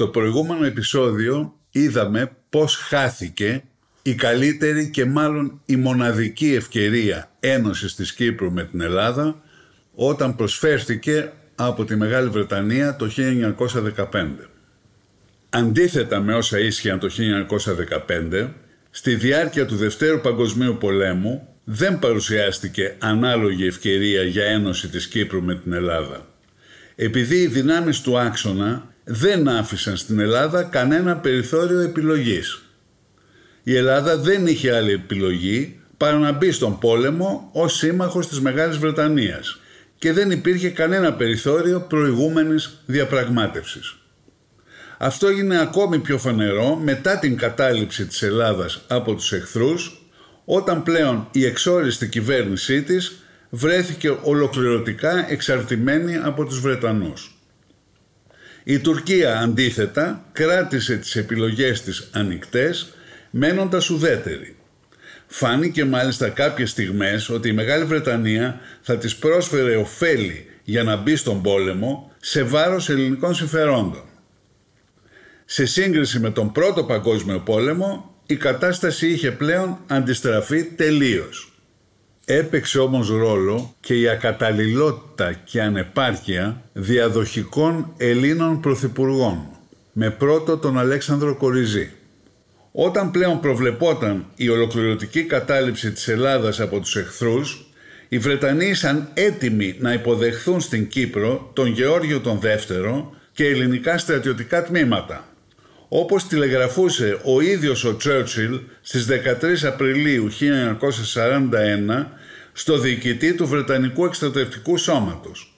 Στο προηγούμενο επεισόδιο είδαμε πώς χάθηκε η καλύτερη και μάλλον η μοναδική ευκαιρία ένωσης της Κύπρου με την Ελλάδα όταν προσφέρθηκε από τη Μεγάλη Βρετανία το 1915. Αντίθετα με όσα ίσχυαν το 1915, στη διάρκεια του Δευτέρου Παγκοσμίου Πολέμου δεν παρουσιάστηκε ανάλογη ευκαιρία για ένωση της Κύπρου με την Ελλάδα. Επειδή οι δυνάμεις του άξονα δεν άφησαν στην Ελλάδα κανένα περιθώριο επιλογής. Η Ελλάδα δεν είχε άλλη επιλογή παρά να μπει στον πόλεμο ως σύμμαχος της Μεγάλης Βρετανίας και δεν υπήρχε κανένα περιθώριο προηγούμενης διαπραγμάτευσης. Αυτό έγινε ακόμη πιο φανερό μετά την κατάληψη της Ελλάδας από τους εχθρούς όταν πλέον η εξόριστη κυβέρνησή της βρέθηκε ολοκληρωτικά εξαρτημένη από τους Βρετανούς. Η Τουρκία αντίθετα κράτησε τις επιλογές της ανοιχτές μένοντας ουδέτερη. Φάνηκε μάλιστα κάποιες στιγμές ότι η Μεγάλη Βρετανία θα της πρόσφερε ωφέλη για να μπει στον πόλεμο σε βάρος ελληνικών συμφερόντων. Σε σύγκριση με τον Πρώτο Παγκόσμιο Πόλεμο η κατάσταση είχε πλέον αντιστραφεί τελείως. Έπαιξε όμως ρόλο και η ακαταλληλότητα και ανεπάρκεια διαδοχικών Ελλήνων πρωθυπουργών, με πρώτο τον Αλέξανδρο Κοριζή. Όταν πλέον προβλεπόταν η ολοκληρωτική κατάληψη της Ελλάδας από τους εχθρούς, οι Βρετανοί ήσαν έτοιμοι να υποδεχθούν στην Κύπρο τον Γεώργιο τον Δεύτερο και ελληνικά στρατιωτικά τμήματα. Όπως τηλεγραφούσε ο ίδιος ο Τσέρτσιλ στις 13 Απριλίου 1941 στο διοικητή του Βρετανικού Εκστρατευτικού Σώματος.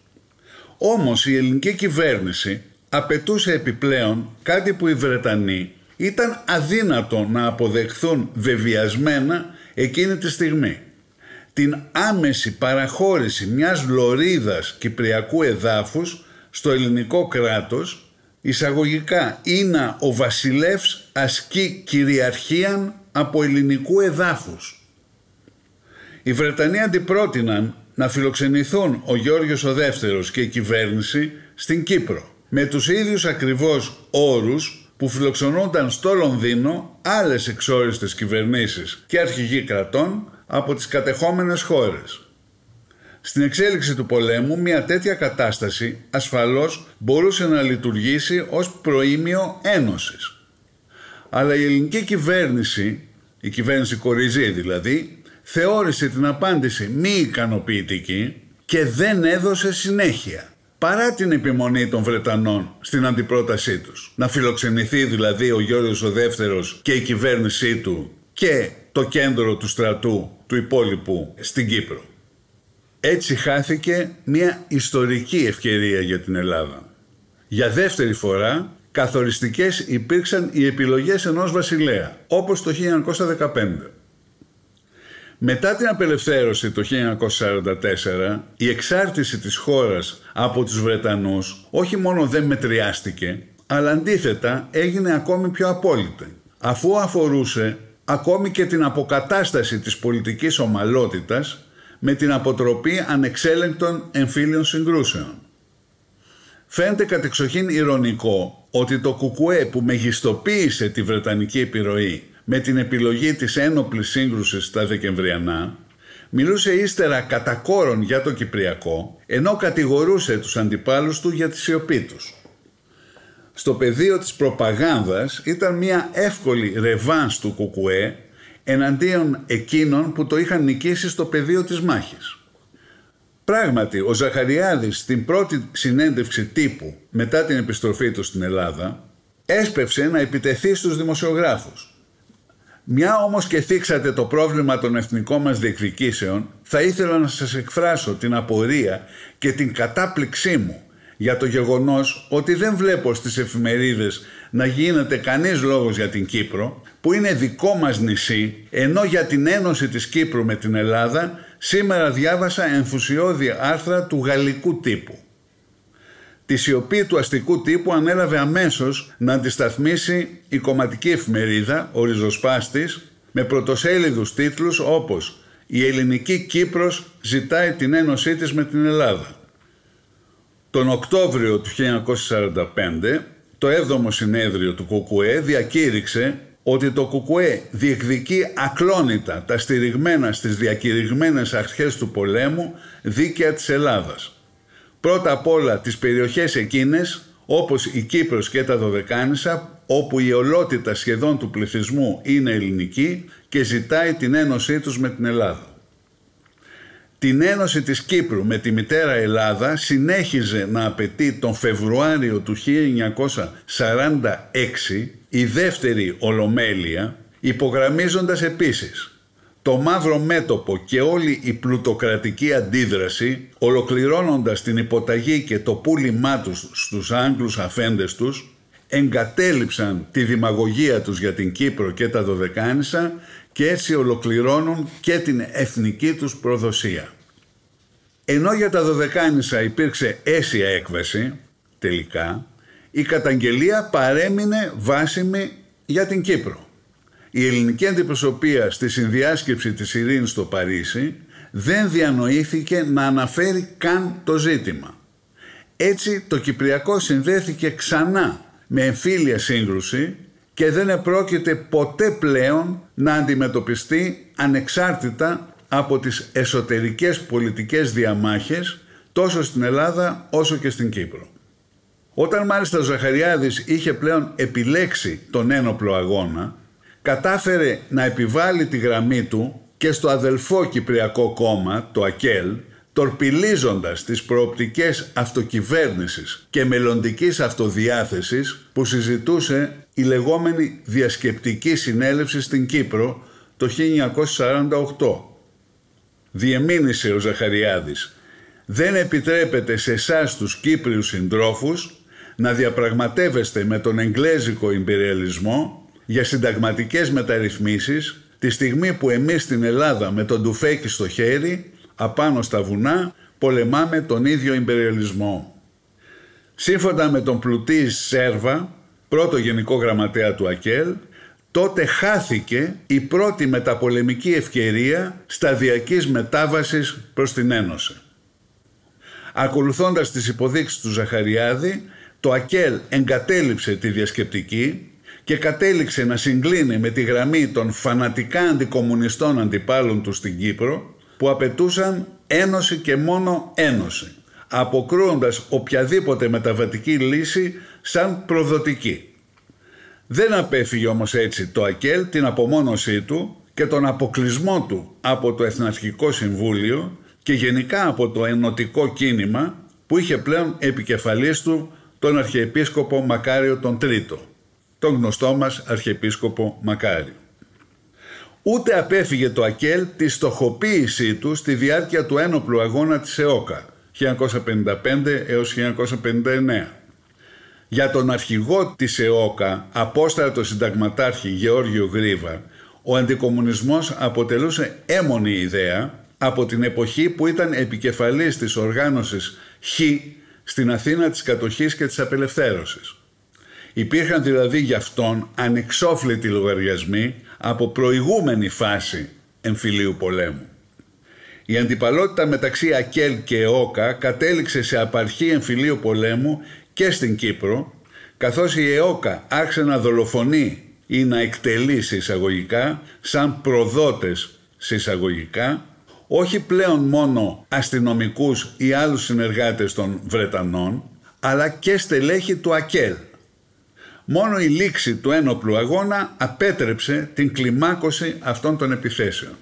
Όμως η ελληνική κυβέρνηση απαιτούσε επιπλέον κάτι που οι Βρετανοί ήταν αδύνατο να αποδεχθούν βεβιασμένα εκείνη τη στιγμή. Την άμεση παραχώρηση μιας λωρίδας κυπριακού εδάφους στο ελληνικό κράτος εισαγωγικά είναι ο βασιλεύς ασκεί κυριαρχίαν από ελληνικού εδάφους. Οι Βρετανοί αντιπρότειναν να φιλοξενηθούν ο Γιώργος ο Δεύτερος και η κυβέρνηση στην Κύπρο με τους ίδιους ακριβώς όρους που φιλοξενούνταν στο Λονδίνο άλλες εξόριστες κυβερνήσεις και αρχηγοί κρατών από τις κατεχόμενες χώρες. Στην εξέλιξη του πολέμου μια τέτοια κατάσταση ασφαλώς μπορούσε να λειτουργήσει ως προήμιο ένωσης. Αλλά η ελληνική κυβέρνηση, η κυβέρνηση Κοριζή δηλαδή, θεώρησε την απάντηση μη ικανοποιητική και δεν έδωσε συνέχεια παρά την επιμονή των Βρετανών στην αντιπρότασή τους. Να φιλοξενηθεί δηλαδή ο Γιώργος ο Δεύτερος και η κυβέρνησή του και το κέντρο του στρατού του υπόλοιπου στην Κύπρο. Έτσι χάθηκε μια ιστορική ευκαιρία για την Ελλάδα. Για δεύτερη φορά καθοριστικές υπήρξαν οι επιλογές ενός βασιλέα, όπως το 1915. Μετά την απελευθέρωση το 1944, η εξάρτηση της χώρας από τους Βρετανούς όχι μόνο δεν μετριάστηκε, αλλά αντίθετα έγινε ακόμη πιο απόλυτη, αφού αφορούσε ακόμη και την αποκατάσταση της πολιτικής ομαλότητας με την αποτροπή ανεξέλεγκτων εμφύλιων συγκρούσεων. Φαίνεται κατεξοχήν ηρωνικό ότι το Κουκουέ που μεγιστοποίησε τη Βρετανική επιρροή με την επιλογή της ένοπλης σύγκρουσης στα Δεκεμβριανά μιλούσε ύστερα κατά κόρον για το Κυπριακό ενώ κατηγορούσε τους αντιπάλους του για τη σιωπή τους. Στο πεδίο της προπαγάνδας ήταν μια εύκολη ρεβάνς του Κουκουέ εναντίον εκείνων που το είχαν νικήσει στο πεδίο της μάχης. Πράγματι, ο Ζαχαριάδης στην πρώτη συνέντευξη τύπου μετά την επιστροφή του στην Ελλάδα έσπευσε να επιτεθεί στους δημοσιογράφους. Μια όμως και θίξατε το πρόβλημα των εθνικών μας διεκδικήσεων, θα ήθελα να σας εκφράσω την απορία και την κατάπληξή μου για το γεγονός ότι δεν βλέπω στις εφημερίδες να γίνεται κανείς λόγος για την Κύπρο, που είναι δικό μας νησί, ενώ για την ένωση της Κύπρου με την Ελλάδα σήμερα διάβασα ενθουσιώδη άρθρα του γαλλικού τύπου. Τη σιωπή του αστικού τύπου ανέλαβε αμέσως να αντισταθμίσει η κομματική εφημερίδα, ο Ριζοσπάστης, με πρωτοσέλιδους τίτλους όπως «Η ελληνική Κύπρος ζητάει την ένωσή της με την Ελλάδα». Τον Οκτώβριο του 1945 το 7ο συνέδριο του ΚΚΕ διακήρυξε ότι το ΚΚΕ διεκδικεί ακλόνητα τα στηριγμένα στις διακηρυγμένες αρχές του πολέμου δίκαια της Ελλάδας. Πρώτα απ' όλα τις περιοχές εκείνες όπως η Κύπρος και τα Δωδεκάνησα όπου η ολότητα σχεδόν του πληθυσμού είναι ελληνική και ζητάει την ένωσή τους με την Ελλάδα. Την ένωση της Κύπρου με τη μητέρα Ελλάδα συνέχιζε να απαιτεί τον Φεβρουάριο του 1946 η δεύτερη Ολομέλεια υπογραμμίζοντας επίσης το μαύρο μέτωπο και όλη η πλουτοκρατική αντίδραση ολοκληρώνοντας την υποταγή και το πούλημά τους στους Άγγλους αφέντες τους εγκατέλειψαν τη δημαγωγία τους για την Κύπρο και τα Δωδεκάνησα και έτσι ολοκληρώνουν και την εθνική τους προδοσία. Ενώ για τα Δωδεκάνησα υπήρξε αίσια έκβαση, τελικά, η καταγγελία παρέμεινε βάσιμη για την Κύπρο. Η ελληνική αντιπροσωπεία στη συνδιάσκεψη της ειρήνης στο Παρίσι δεν διανοήθηκε να αναφέρει καν το ζήτημα. Έτσι το Κυπριακό συνδέθηκε ξανά με εμφύλια σύγκρουση και δεν επρόκειται ποτέ πλέον να αντιμετωπιστεί ανεξάρτητα από τις εσωτερικές πολιτικές διαμάχες τόσο στην Ελλάδα όσο και στην Κύπρο. Όταν μάλιστα ο Ζαχαριάδης είχε πλέον επιλέξει τον ένοπλο αγώνα, κατάφερε να επιβάλλει τη γραμμή του και στο αδελφό Κυπριακό κόμμα, το ΑΚΕΛ, τορπιλίζοντας τις προοπτικές αυτοκυβέρνησης και μελλοντικής αυτοδιάθεσης που συζητούσε η λεγόμενη διασκεπτική συνέλευση στην Κύπρο το 1948. Διεμήνυσε ο Ζαχαριάδης «Δεν επιτρέπεται σε εσάς τους Κύπριους συντρόφους να διαπραγματεύεστε με τον εγγλέζικο ιμπεριαλισμό για συνταγματικές μεταρρυθμίσεις τη στιγμή που εμείς στην Ελλάδα με τον τουφέκι στο χέρι, απάνω στα βουνά, πολεμάμε τον ίδιο ιμπεριαλισμό. Σύμφωνα με τον πλουτή Σέρβα, πρώτο γενικό γραμματέα του ΑΚΕΛ, τότε χάθηκε η πρώτη μεταπολεμική ευκαιρία σταδιακής μετάβασης προς την Ένωση. Ακολουθώντας τις υποδείξεις του Ζαχαριάδη, το ΑΚΕΛ εγκατέλειψε τη διασκεπτική και κατέληξε να συγκλίνει με τη γραμμή των φανατικά αντικομουνιστών αντιπάλων του στην Κύπρο που απαιτούσαν ένωση και μόνο ένωση, αποκρούοντας οποιαδήποτε μεταβατική λύση σαν προδοτική. Δεν απέφυγε όμως έτσι το ΑΚΕΛ την απομόνωσή του και τον αποκλεισμό του από το Εθναρχικό Συμβούλιο και γενικά από το ενωτικό κίνημα που είχε πλέον επικεφαλής του τον Αρχιεπίσκοπο Μακάριο τον Τρίτο, τον γνωστό μας Αρχιεπίσκοπο Μακάριο. Ούτε απέφυγε το ΑΚΕΛ τη στοχοποίησή του στη διάρκεια του ένοπλου αγώνα της ΕΟΚΑ 1955 έως 1959. Για τον αρχηγό της ΕΟΚΑ, απόστατο συνταγματάρχη Γεώργιο Γρίβα, ο αντικομουνισμός αποτελούσε έμονη ιδέα από την εποχή που ήταν επικεφαλής της οργάνωσης Χ στην Αθήνα της κατοχής και της απελευθέρωσης. Υπήρχαν δηλαδή γι' αυτόν ανεξόφλητοι λογαριασμοί από προηγούμενη φάση εμφυλίου πολέμου. Η αντιπαλότητα μεταξύ ΑΚΕΛ και ΟΚΑ κατέληξε σε απαρχή εμφυλίου πολέμου και στην Κύπρο, καθώς η ΕΟΚΑ άρχισε να δολοφονεί ή να εκτελεί σε εισαγωγικά σαν προδότες σε εισαγωγικά όχι πλέον μόνο αστυνομικούς ή άλλους συνεργάτες των Βρετανών αλλά και στελέχη του ΑΚΕΛ. Μόνο η λήξη του ένοπλου αγώνα απέτρεψε την κλιμάκωση αυτών των επιθέσεων.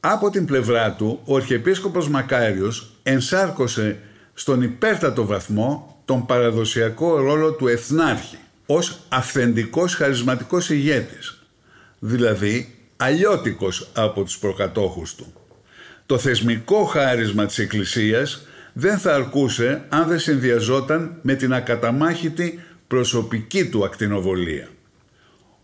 Από την πλευρά του, ο Αρχιεπίσκοπος Μακάριος ενσάρκωσε στον υπέρτατο βαθμό τον παραδοσιακό ρόλο του εθνάρχη ως αυθεντικός χαρισματικός ηγέτης, δηλαδή αλλιώτικος από τους προκατόχους του. Το θεσμικό χάρισμα της Εκκλησίας δεν θα αρκούσε αν δεν συνδυαζόταν με την ακαταμάχητη προσωπική του ακτινοβολία.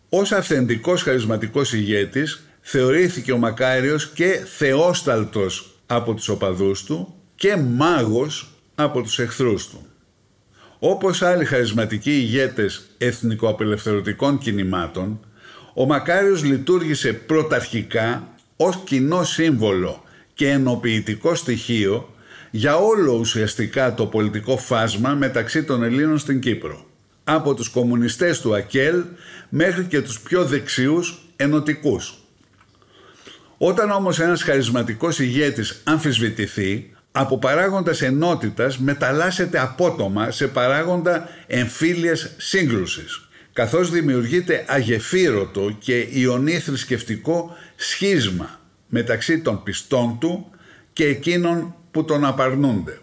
Ως αυθεντικός χαρισματικός ηγέτης θεωρήθηκε ο Μακάριος και θεόσταλτος από τους οπαδούς του και μάγος από τους εχθρούς του. Όπως άλλοι χαρισματικοί ηγέτες εθνικοαπελευθερωτικών κινημάτων, ο Μακάριος λειτουργήσε πρωταρχικά ως κοινό σύμβολο και ενοποιητικό στοιχείο για όλο ουσιαστικά το πολιτικό φάσμα μεταξύ των Ελλήνων στην Κύπρο. Από τους κομμουνιστές του ΑΚΕΛ μέχρι και τους πιο δεξιούς ενωτικούς. Όταν όμως ένας χαρισματικός ηγέτης αμφισβητηθεί, από παράγοντας ενότητας μεταλλάσσεται απότομα σε παράγοντα εμφύλιας σύγκρουσης, καθώς δημιουργείται αγεφύρωτο και ιονή θρησκευτικό σχίσμα μεταξύ των πιστών του και εκείνων που τον απαρνούνται.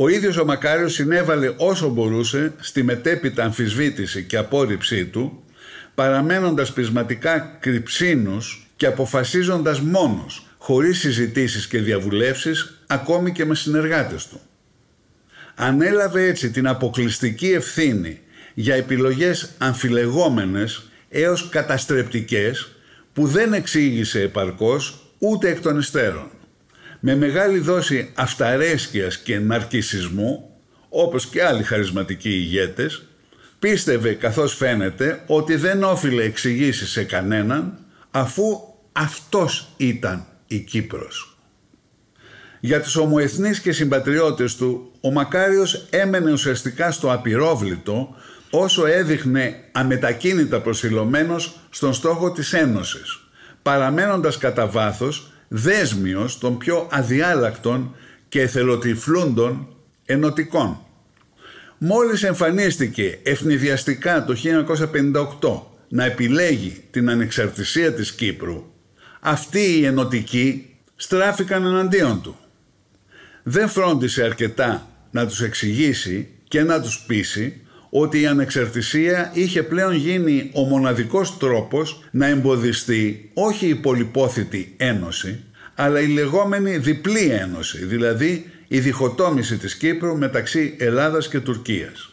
Ο ίδιος ο Μακάριος συνέβαλε όσο μπορούσε στη μετέπειτα αμφισβήτηση και απόρριψή του, παραμένοντας πεισματικά κρυψίνους και αποφασίζοντας μόνος χωρίς συζητήσεις και διαβουλεύσεις, ακόμη και με συνεργάτες του. Ανέλαβε έτσι την αποκλειστική ευθύνη για επιλογές αμφιλεγόμενες έως καταστρεπτικές που δεν εξήγησε επαρκώς ούτε εκ των υστέρων. Με μεγάλη δόση αυταρέσκειας και ναρκισισμού, όπως και άλλοι χαρισματικοί ηγέτες, πίστευε καθώς φαίνεται ότι δεν όφιλε εξηγήσει σε κανέναν αφού αυτός ήταν η Κύπρος. Για τους ομοεθνείς και συμπατριώτες του, ο Μακάριος έμενε ουσιαστικά στο απειρόβλητο όσο έδειχνε αμετακίνητα προσιλωμένος στον στόχο της Ένωσης, παραμένοντας κατά βάθος δέσμιος των πιο αδιάλακτων και εθελοτυφλούντων ενωτικών. Μόλις εμφανίστηκε ευνηδιαστικά το 1958 να επιλέγει την ανεξαρτησία της Κύπρου αυτοί οι ενωτικοί στράφηκαν εναντίον του. Δεν φρόντισε αρκετά να τους εξηγήσει και να τους πείσει ότι η ανεξαρτησία είχε πλέον γίνει ο μοναδικός τρόπος να εμποδιστεί όχι η πολυπόθητη ένωση, αλλά η λεγόμενη διπλή ένωση, δηλαδή η διχοτόμηση της Κύπρου μεταξύ Ελλάδας και Τουρκίας.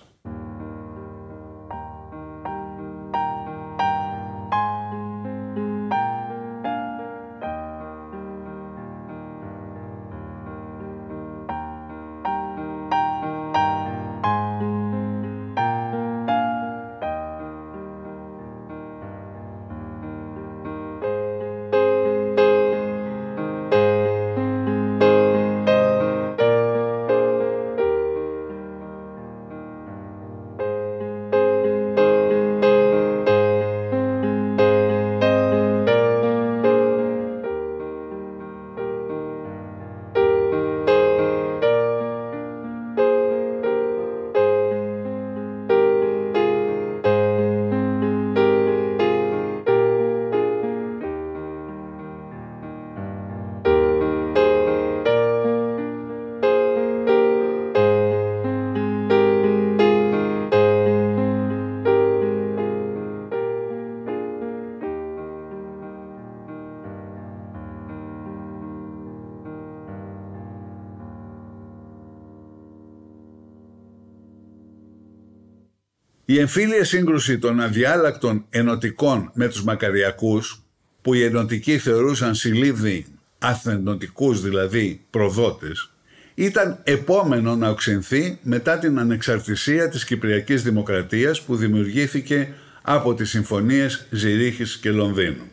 Η εμφύλια σύγκρουση των αδιάλακτων ενωτικών με τους μακαριακούς, που οι ενωτικοί θεωρούσαν συλλήβδη αθενωτικούς δηλαδή προδότες, ήταν επόμενο να οξυνθεί μετά την ανεξαρτησία της Κυπριακής Δημοκρατίας που δημιουργήθηκε από τις συμφωνίες Ζηρίχης και Λονδίνου.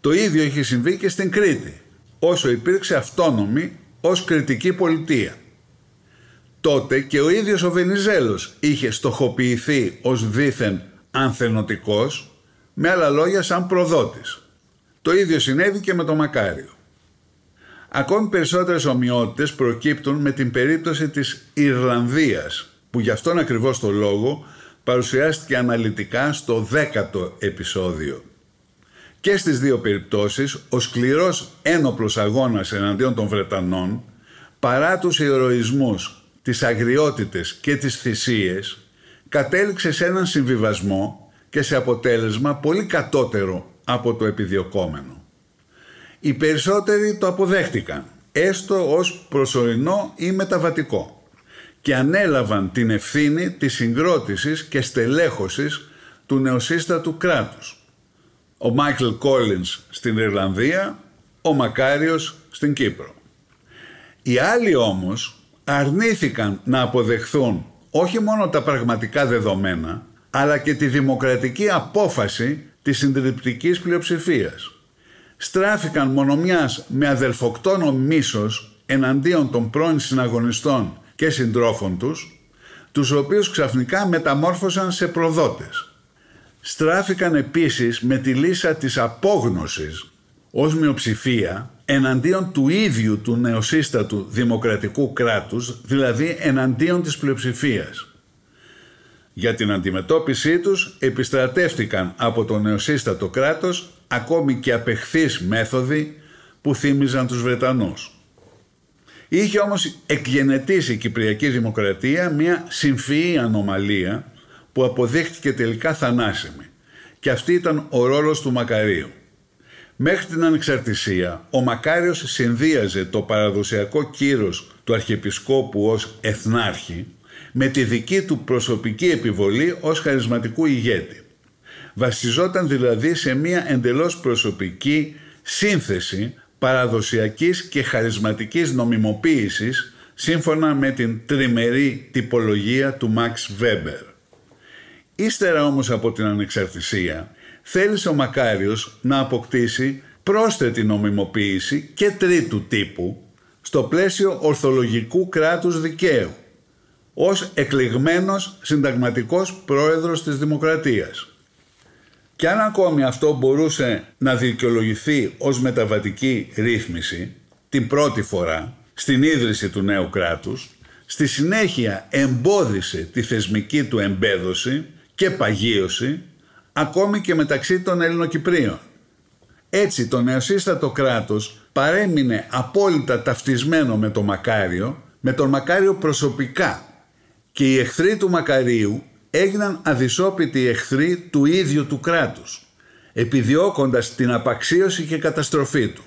Το ίδιο είχε συμβεί και στην Κρήτη, όσο υπήρξε αυτόνομη ως κριτική πολιτεία. Τότε και ο ίδιος ο Βενιζέλος είχε στοχοποιηθεί ως δήθεν ανθενωτικός, με άλλα λόγια σαν προδότης. Το ίδιο συνέβη και με το Μακάριο. Ακόμη περισσότερες ομοιότητες προκύπτουν με την περίπτωση της Ιρλανδίας, που γι' αυτόν ακριβώς το λόγο παρουσιάστηκε αναλυτικά στο δέκατο επεισόδιο. Και στις δύο περιπτώσεις, ο σκληρός ένοπλος αγώνας εναντίον των Βρετανών, παρά τους ηρωισμούς, τις αγριότητες και τις θυσίες, κατέληξε σε έναν συμβιβασμό και σε αποτέλεσμα πολύ κατώτερο από το επιδιωκόμενο. Οι περισσότεροι το αποδέχτηκαν, έστω ως προσωρινό ή μεταβατικό και ανέλαβαν την ευθύνη της συγκρότησης και στελέχωσης του νεοσύστατου κράτους. Ο Μάικλ Κόλλινς στην Ιρλανδία, ο Μακάριος στην Κύπρο. Οι άλλοι όμως αρνήθηκαν να αποδεχθούν όχι μόνο τα πραγματικά δεδομένα, αλλά και τη δημοκρατική απόφαση της συντριπτικής πλειοψηφίας. Στράφηκαν μονομιάς με αδελφοκτόνο μίσος εναντίον των πρώην συναγωνιστών και συντρόφων τους, τους οποίους ξαφνικά μεταμόρφωσαν σε προδότες. Στράφηκαν επίσης με τη λύσα της απόγνωσης ως μειοψηφία εναντίον του ίδιου του νεοσύστατου δημοκρατικού κράτους, δηλαδή εναντίον της πλειοψηφίας. Για την αντιμετώπιση τους επιστρατεύτηκαν από το νεοσύστατο κράτος ακόμη και απεχθείς μέθοδοι που θύμιζαν τους Βρετανούς. Είχε όμως εκγενετήσει η Κυπριακή Δημοκρατία μια συμφυή ανομαλία που αποδείχτηκε τελικά θανάσιμη και αυτή ήταν ο ρόλος του Μακαρίου. Μέχρι την ανεξαρτησία, ο Μακάριος συνδύαζε το παραδοσιακό κύρος του Αρχιεπισκόπου ως εθνάρχη με τη δική του προσωπική επιβολή ως χαρισματικού ηγέτη. Βασιζόταν δηλαδή σε μία εντελώς προσωπική σύνθεση παραδοσιακής και χαρισματικής νομιμοποίησης σύμφωνα με την τριμερή τυπολογία του Μαξ Βέμπερ. Ύστερα όμως από την ανεξαρτησία θέλησε ο Μακάριος να αποκτήσει πρόσθετη νομιμοποίηση και τρίτου τύπου στο πλαίσιο ορθολογικού κράτους δικαίου ως εκλεγμένος συνταγματικός πρόεδρος της Δημοκρατίας. Και αν ακόμη αυτό μπορούσε να δικαιολογηθεί ως μεταβατική ρύθμιση την πρώτη φορά στην ίδρυση του νέου κράτους, στη συνέχεια εμπόδισε τη θεσμική του εμπέδωση και παγίωση ακόμη και μεταξύ των Ελληνοκυπρίων. Έτσι το νεοσύστατο κράτος παρέμεινε απόλυτα ταυτισμένο με το Μακάριο, με τον Μακάριο προσωπικά και οι εχθροί του Μακαρίου έγιναν αδυσόπιτοι εχθροί του ίδιου του κράτους, επιδιώκοντας την απαξίωση και καταστροφή του.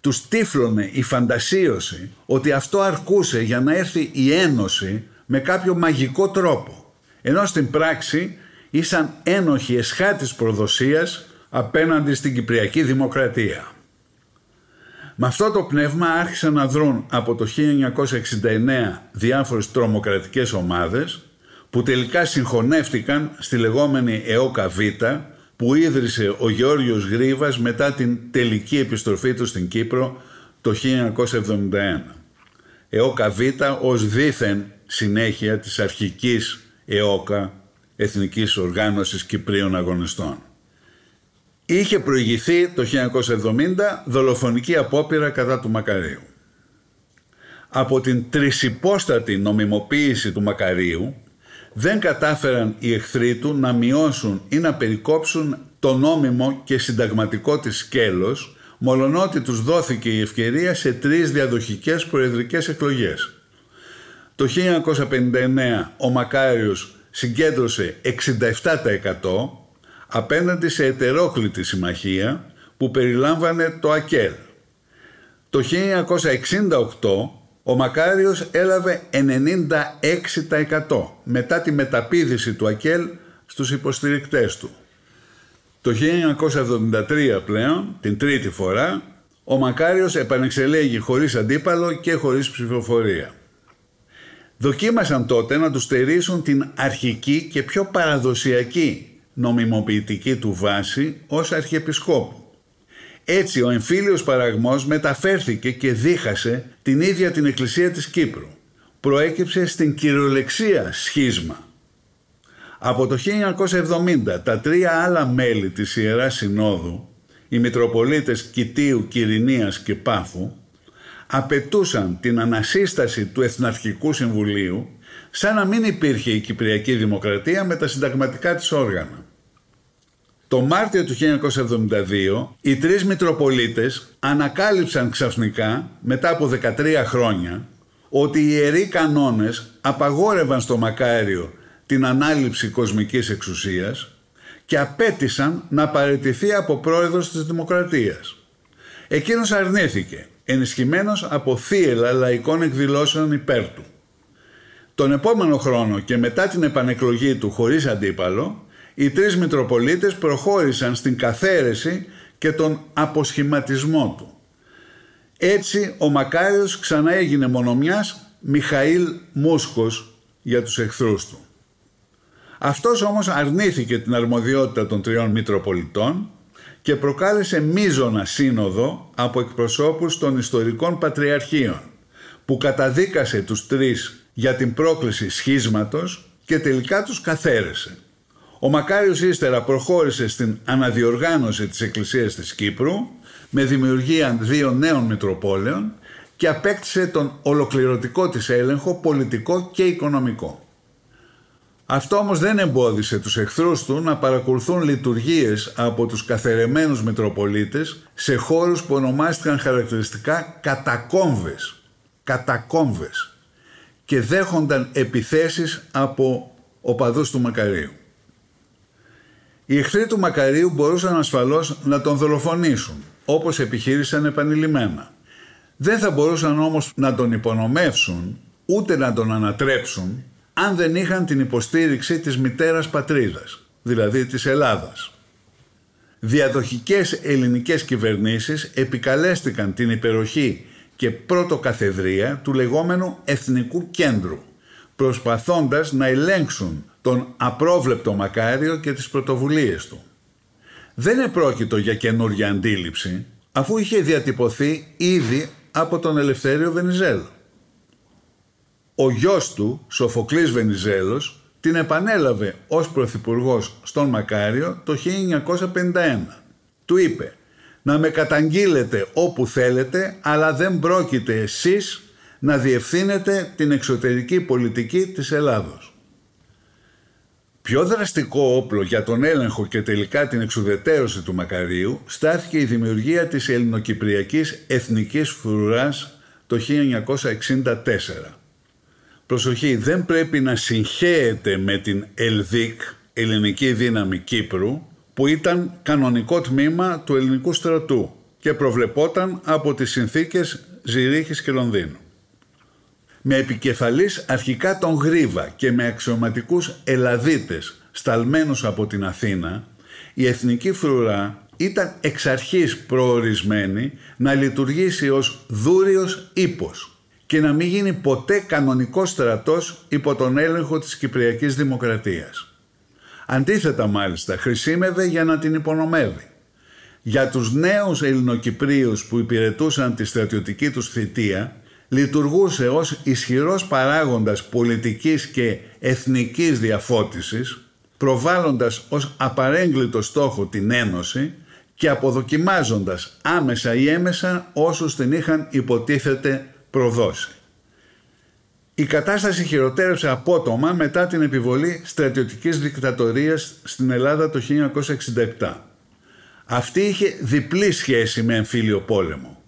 Τους τύφλωνε η φαντασίωση ότι αυτό αρκούσε για να έρθει η ένωση με κάποιο μαγικό τρόπο, ενώ στην πράξη ήσαν ένοχοι εσχάτης προδοσίας απέναντι στην Κυπριακή Δημοκρατία. Με αυτό το πνεύμα άρχισαν να δρουν από το 1969 διάφορες τρομοκρατικές ομάδες που τελικά συγχωνεύτηκαν στη λεγόμενη ΕΟΚΑ Β που ίδρυσε ο Γεώργιος Γρίβας μετά την τελική επιστροφή του στην Κύπρο το 1971. ΕΟΚΑ Β ως δήθεν συνέχεια της αρχικής ΕΟΚΑ Εθνικής Οργάνωσης Κυπρίων Αγωνιστών. Είχε προηγηθεί το 1970 δολοφονική απόπειρα κατά του Μακαρίου. Από την τρισυπόστατη νομιμοποίηση του Μακαρίου δεν κατάφεραν οι εχθροί του να μειώσουν ή να περικόψουν το νόμιμο και συνταγματικό της σκέλος μολονότι τους δόθηκε η ευκαιρία σε τρεις διαδοχικές προεδρικές εκλογές. Το 1959 ο Μακάριος συγκέντρωσε 67% απέναντι σε ετερόκλητη συμμαχία που περιλάμβανε το ΑΚΕΛ. Το 1968 ο Μακάριος έλαβε 96% μετά τη μεταπίδηση του ΑΚΕΛ στους υποστηρικτές του. Το 1973 πλέον, την τρίτη φορά, ο Μακάριος επανεξελέγει χωρίς αντίπαλο και χωρίς ψηφοφορία. Δοκίμασαν τότε να τους στερήσουν την αρχική και πιο παραδοσιακή νομιμοποιητική του βάση ως αρχιεπισκόπου. Έτσι ο εμφύλιος παραγμός μεταφέρθηκε και δίχασε την ίδια την Εκκλησία της Κύπρου, προέκυψε στην κυριολεξία σχίσμα. Από το 1970 τα τρία άλλα μέλη της Ιεράς Συνόδου, οι Μητροπολίτες Κιτίου, Κυρινίας και Πάφου, απαιτούσαν την ανασύσταση του Εθναρχικού Συμβουλίου σαν να μην υπήρχε η Κυπριακή Δημοκρατία με τα συνταγματικά της όργανα. Το Μάρτιο του 1972 οι τρεις Μητροπολίτες ανακάλυψαν ξαφνικά μετά από 13 χρόνια ότι οι ιεροί κανόνες απαγόρευαν στο Μακάριο την ανάληψη κοσμικής εξουσίας και απέτησαν να παραιτηθεί από πρόεδρος της Δημοκρατίας. Εκείνος αρνήθηκε, ενισχυμένος από θύελα λαϊκών εκδηλώσεων υπέρ του. Τον επόμενο χρόνο και μετά την επανεκλογή του χωρίς αντίπαλο, οι τρεις Μητροπολίτες προχώρησαν στην καθαίρεση και τον αποσχηματισμό του. Έτσι ο Μακάριος ξανά έγινε μονομιάς Μιχαήλ Μούσκος για τους εχθρούς του. Αυτός όμως αρνήθηκε την αρμοδιότητα των τριών Μητροπολιτών και προκάλεσε μίζωνα σύνοδο από εκπροσώπους των ιστορικών πατριαρχείων που καταδίκασε τους τρεις για την πρόκληση σχίσματος και τελικά τους καθαίρεσε. Ο Μακάριος ύστερα προχώρησε στην αναδιοργάνωση της Εκκλησίας της Κύπρου με δημιουργία δύο νέων Μητροπόλεων και απέκτησε τον ολοκληρωτικό της έλεγχο πολιτικό και οικονομικό. Αυτό όμως δεν εμπόδισε τους εχθρούς του να παρακολουθούν λειτουργίες από τους καθερεμένους Μητροπολίτες σε χώρους που ονομάστηκαν χαρακτηριστικά κατακόμβες. Κατακόμβες. Και δέχονταν επιθέσεις από οπαδούς του Μακαρίου. Οι εχθροί του Μακαρίου μπορούσαν ασφαλώς να τον δολοφονήσουν, όπως επιχείρησαν επανειλημμένα. Δεν θα μπορούσαν όμως να τον υπονομεύσουν, ούτε να τον ανατρέψουν, αν δεν είχαν την υποστήριξη της μητέρας πατρίδας, δηλαδή της Ελλάδας. Διαδοχικές ελληνικές κυβερνήσεις επικαλέστηκαν την υπεροχή και πρώτο καθεδρία του λεγόμενου Εθνικού Κέντρου, προσπαθώντας να ελέγξουν τον απρόβλεπτο Μακάριο και τις πρωτοβουλίες του. Δεν επρόκειτο για καινούργια αντίληψη, αφού είχε διατυπωθεί ήδη από τον Ελευθέριο Βενιζέλο. Ο γιος του, Σοφοκλής Βενιζέλος, την επανέλαβε ως πρωθυπουργός στον Μακάριο το 1951. Του είπε «Να με καταγγείλετε όπου θέλετε, αλλά δεν πρόκειται εσείς να διευθύνετε την εξωτερική πολιτική της Ελλάδος». Πιο δραστικό όπλο για τον έλεγχο και τελικά την εξουδετέρωση του Μακαρίου στάθηκε η δημιουργία της ελληνοκυπριακής εθνικής φρουράς το 1964. Προσοχή, δεν πρέπει να συγχέεται με την ΕΛΔΙΚ, Ελληνική Δύναμη Κύπρου, που ήταν κανονικό τμήμα του ελληνικού στρατού και προβλεπόταν από τις συνθήκες Ζηρίχης και Λονδίνου. Με επικεφαλής αρχικά τον Γρίβα και με αξιωματικούς Ελλαδίτες σταλμένους από την Αθήνα, η Εθνική Φρουρά ήταν εξ αρχής προορισμένη να λειτουργήσει ως δούριος ύπος και να μην γίνει ποτέ κανονικός στρατός υπό τον έλεγχο της Κυπριακής Δημοκρατίας. Αντίθετα μάλιστα χρησιμεύε για να την υπονομεύει. Για τους νέους Ελληνοκυπρίους που υπηρετούσαν τη στρατιωτική τους θητεία λειτουργούσε ως ισχυρός παράγοντας πολιτικής και εθνικής διαφώτισης, προβάλλοντας ως απαρέγκλητο στόχο την Ένωση και αποδοκιμάζοντας άμεσα ή έμεσα όσους την είχαν υποτίθεται προδώσει. Η κατάσταση χειροτέρευσε απότομα μετά την επιβολή στρατιωτικής δικτατορίας στην Ελλάδα το 1967. Αυτή είχε διπλή σχέση με εμφύλιο πόλεμο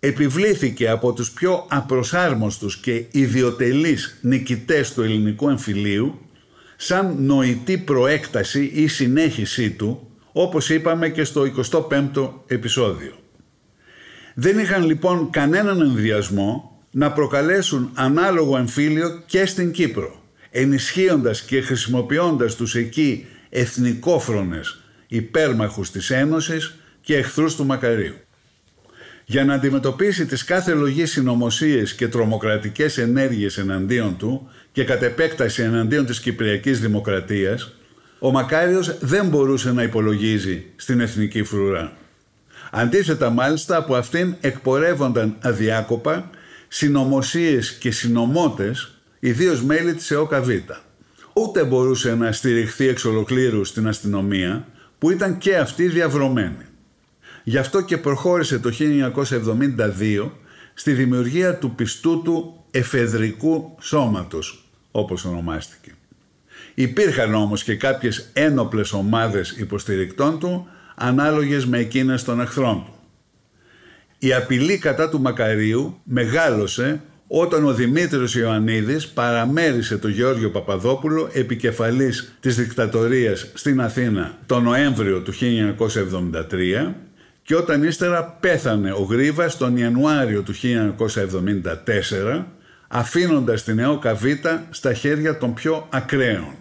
επιβλήθηκε από τους πιο απροσάρμοστους και ιδιωτελείς νικητές του ελληνικού εμφυλίου σαν νοητή προέκταση ή συνέχιση του, όπως είπαμε και στο 25ο επεισόδιο. Δεν είχαν λοιπόν κανέναν ενδιασμό να προκαλέσουν ανάλογο εμφύλιο και στην Κύπρο, ενισχύοντας και χρησιμοποιώντας τους εκεί εθνικόφρονες υπέρμαχους της Ένωσης και εχθρούς του Μακαρίου για να αντιμετωπίσει τις κάθε λογή συνωμοσίες και τρομοκρατικές ενέργειες εναντίον του και κατ' επέκταση εναντίον της Κυπριακής Δημοκρατίας, ο Μακάριος δεν μπορούσε να υπολογίζει στην εθνική φρουρά. Αντίθετα μάλιστα από αυτήν εκπορεύονταν αδιάκοπα συνωμοσίες και συνωμότες, ιδίως μέλη της ΕΟΚΑΒ. Ούτε μπορούσε να στηριχθεί εξ ολοκλήρου στην αστυνομία, που ήταν και αυτή διαβρωμένη. Γι' αυτό και προχώρησε το 1972 στη δημιουργία του πιστού του εφεδρικού σώματος, όπως ονομάστηκε. Υπήρχαν όμως και κάποιες ένοπλες ομάδες υποστηρικτών του, ανάλογες με εκείνες των εχθρών του. Η απειλή κατά του Μακαρίου μεγάλωσε όταν ο Δημήτριος Ιωαννίδης παραμέρισε τον Γεώργιο Παπαδόπουλο επικεφαλής της δικτατορίας στην Αθήνα το Νοέμβριο του 1973 και όταν ύστερα πέθανε ο Γρίβας τον Ιανουάριο του 1974 αφήνοντας την ΕΟΚΑ Β στα χέρια των πιο ακραίων.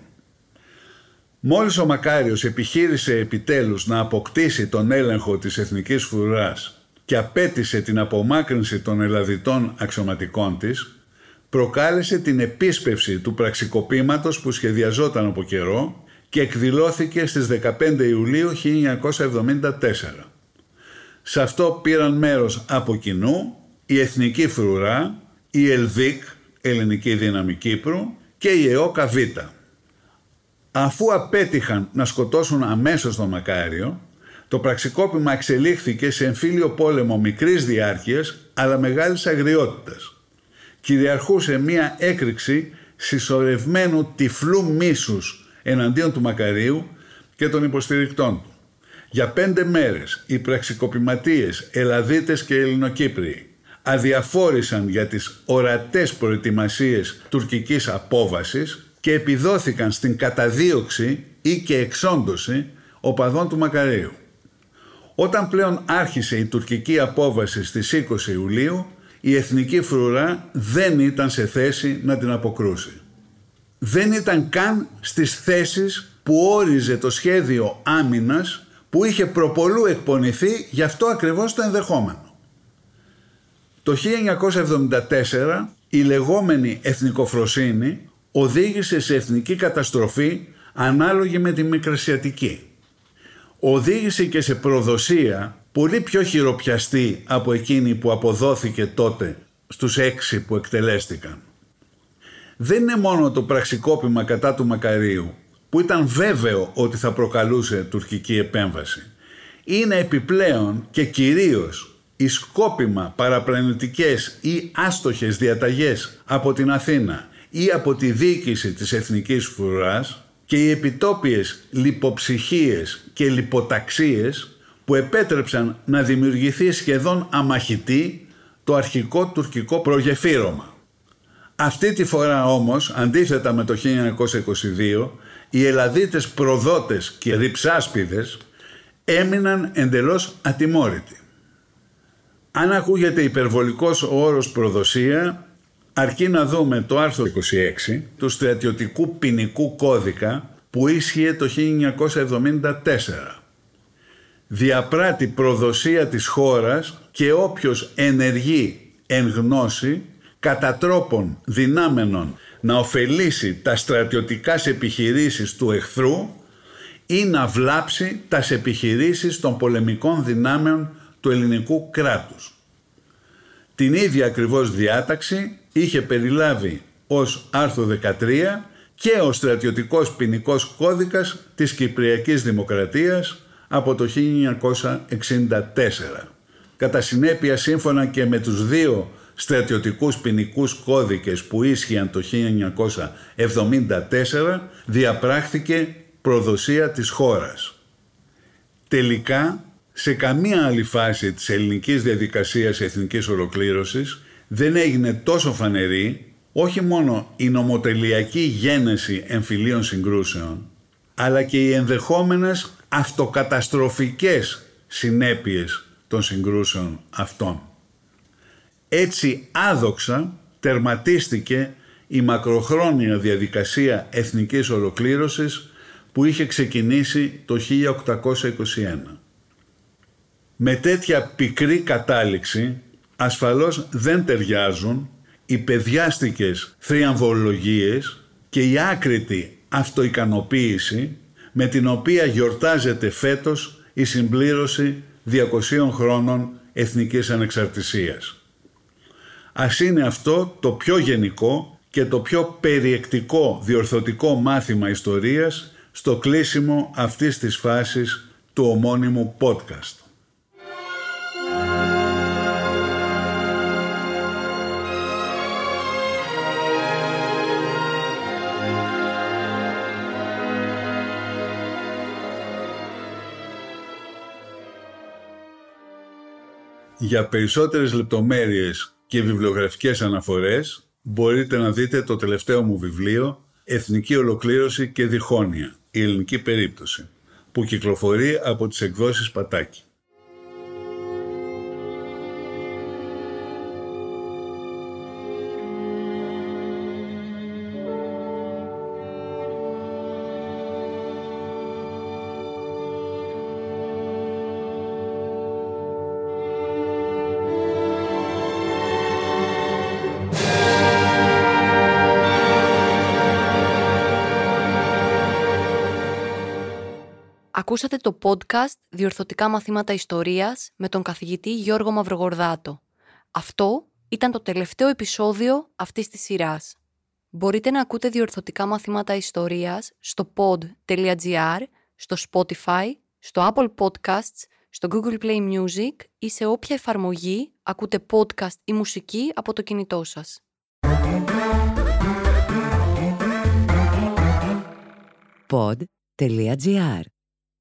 Μόλις ο Μακάριος επιχείρησε επιτέλους να αποκτήσει τον έλεγχο της εθνικής φρουράς και απέτησε την απομάκρυνση των ελλαδιτών αξιωματικών της, προκάλεσε την επίσπευση του πραξικοπήματος που σχεδιαζόταν από καιρό και εκδηλώθηκε στις 15 Ιουλίου 1974. Σε αυτό πήραν μέρος από κοινού η Εθνική Φρουρά, η ΕΛΔΙΚ, Ελληνική Δύναμη Κύπρου και η ΕΟΚΑ Β. Αφού απέτυχαν να σκοτώσουν αμέσως τον Μακάριο, το πραξικόπημα εξελίχθηκε σε εμφύλιο πόλεμο μικρής διάρκειας αλλά μεγάλης αγριότητας. Κυριαρχούσε μία έκρηξη συσσωρευμένου τυφλού μίσους εναντίον του Μακαρίου και των υποστηρικτών του. Για πέντε μέρες οι πραξικοπηματίες Ελλαδίτες και Ελληνοκύπριοι αδιαφόρησαν για τις ορατές προετοιμασίες τουρκικής απόβασης και επιδόθηκαν στην καταδίωξη ή και εξόντωση οπαδών του Μακαρίου. Όταν πλέον άρχισε η τουρκική απόβαση στις 20 Ιουλίου, η Εθνική Φρουρά δεν ήταν σε θέση να την αποκρούσει. Δεν ήταν καν στις θέσεις που όριζε το σχέδιο άμυνας που είχε προπολού εκπονηθεί γι' αυτό ακριβώς το ενδεχόμενο. Το 1974 η λεγόμενη εθνικοφροσύνη οδήγησε σε εθνική καταστροφή ανάλογη με τη Μικρασιατική. Οδήγησε και σε προδοσία πολύ πιο χειροπιαστή από εκείνη που αποδόθηκε τότε στους έξι που εκτελέστηκαν. Δεν είναι μόνο το πραξικόπημα κατά του Μακαρίου που ήταν βέβαιο ότι θα προκαλούσε τουρκική επέμβαση. Είναι επιπλέον και κυρίως οι σκόπιμα παραπλανητικές ή άστοχες διαταγές από την Αθήνα ή από τη διοίκηση της Εθνικής Φουράς και οι επιτόπιες λιποψυχίες και λιποταξίες που επέτρεψαν να δημιουργηθεί σχεδόν αμαχητή το αρχικό τουρκικό προγεφύρωμα. Αυτή τη φορά όμως, αντίθετα με το 1922, οι Ελλαδίτες προδότες και ριψάσπιδες έμειναν εντελώς ατιμόρυτοι. Αν ακούγεται υπερβολικός ο όρος προδοσία, αρκεί να δούμε το άρθρο 26 του στρατιωτικού ποινικού κώδικα που ίσχυε το 1974. Διαπράττει προδοσία της χώρας και όποιος ενεργεί εν γνώση κατά τρόπον δυνάμενων να ωφελήσει τα στρατιωτικά επιχειρήσεις του εχθρού ή να βλάψει τας επιχειρήσεις των πολεμικών δυνάμεων του ελληνικού κράτους. Την ίδια ακριβώς διάταξη είχε περιλάβει ως άρθρο 13 και ο στρατιωτικός ποινικός κώδικας της Κυπριακής Δημοκρατίας από το 1964. Κατά συνέπεια σύμφωνα και με τους δύο στρατιωτικούς ποινικούς κώδικες που ίσχυαν το 1974 διαπράχθηκε προδοσία της χώρας. Τελικά, σε καμία άλλη φάση της ελληνικής διαδικασίας εθνικής ολοκλήρωσης δεν έγινε τόσο φανερή όχι μόνο η νομοτελειακή γένεση εμφυλίων συγκρούσεων, αλλά και οι ενδεχόμενες αυτοκαταστροφικές συνέπειες των συγκρούσεων αυτών. Έτσι άδοξα τερματίστηκε η μακροχρόνια διαδικασία εθνικής ολοκλήρωσης που είχε ξεκινήσει το 1821. Με τέτοια πικρή κατάληξη ασφαλώς δεν ταιριάζουν οι παιδιάστικες θριαμβολογίες και η άκρητη αυτοικανοποίηση με την οποία γιορτάζεται φέτος η συμπλήρωση 200 χρόνων εθνικής ανεξαρτησίας. Ας είναι αυτό το πιο γενικό και το πιο περιεκτικό διορθωτικό μάθημα ιστορίας στο κλείσιμο αυτής της φάσης του ομώνυμου podcast. Για περισσότερες λεπτομέρειες και βιβλιογραφικές αναφορές μπορείτε να δείτε το τελευταίο μου βιβλίο «Εθνική Ολοκλήρωση και Διχόνοια. Η ελληνική περίπτωση» που κυκλοφορεί από τις εκδόσεις Πατάκη. Ακούσατε το podcast «Διορθωτικά μαθήματα ιστορίας» με τον καθηγητή Γιώργο Μαυρογορδάτο. Αυτό ήταν το τελευταίο επεισόδιο αυτής της σειράς. Μπορείτε να ακούτε διορθωτικά μαθήματα ιστορίας στο pod.gr, στο Spotify, στο Apple Podcasts, στο Google Play Music ή σε όποια εφαρμογή ακούτε podcast ή μουσική από το κινητό σας. Pod.gr.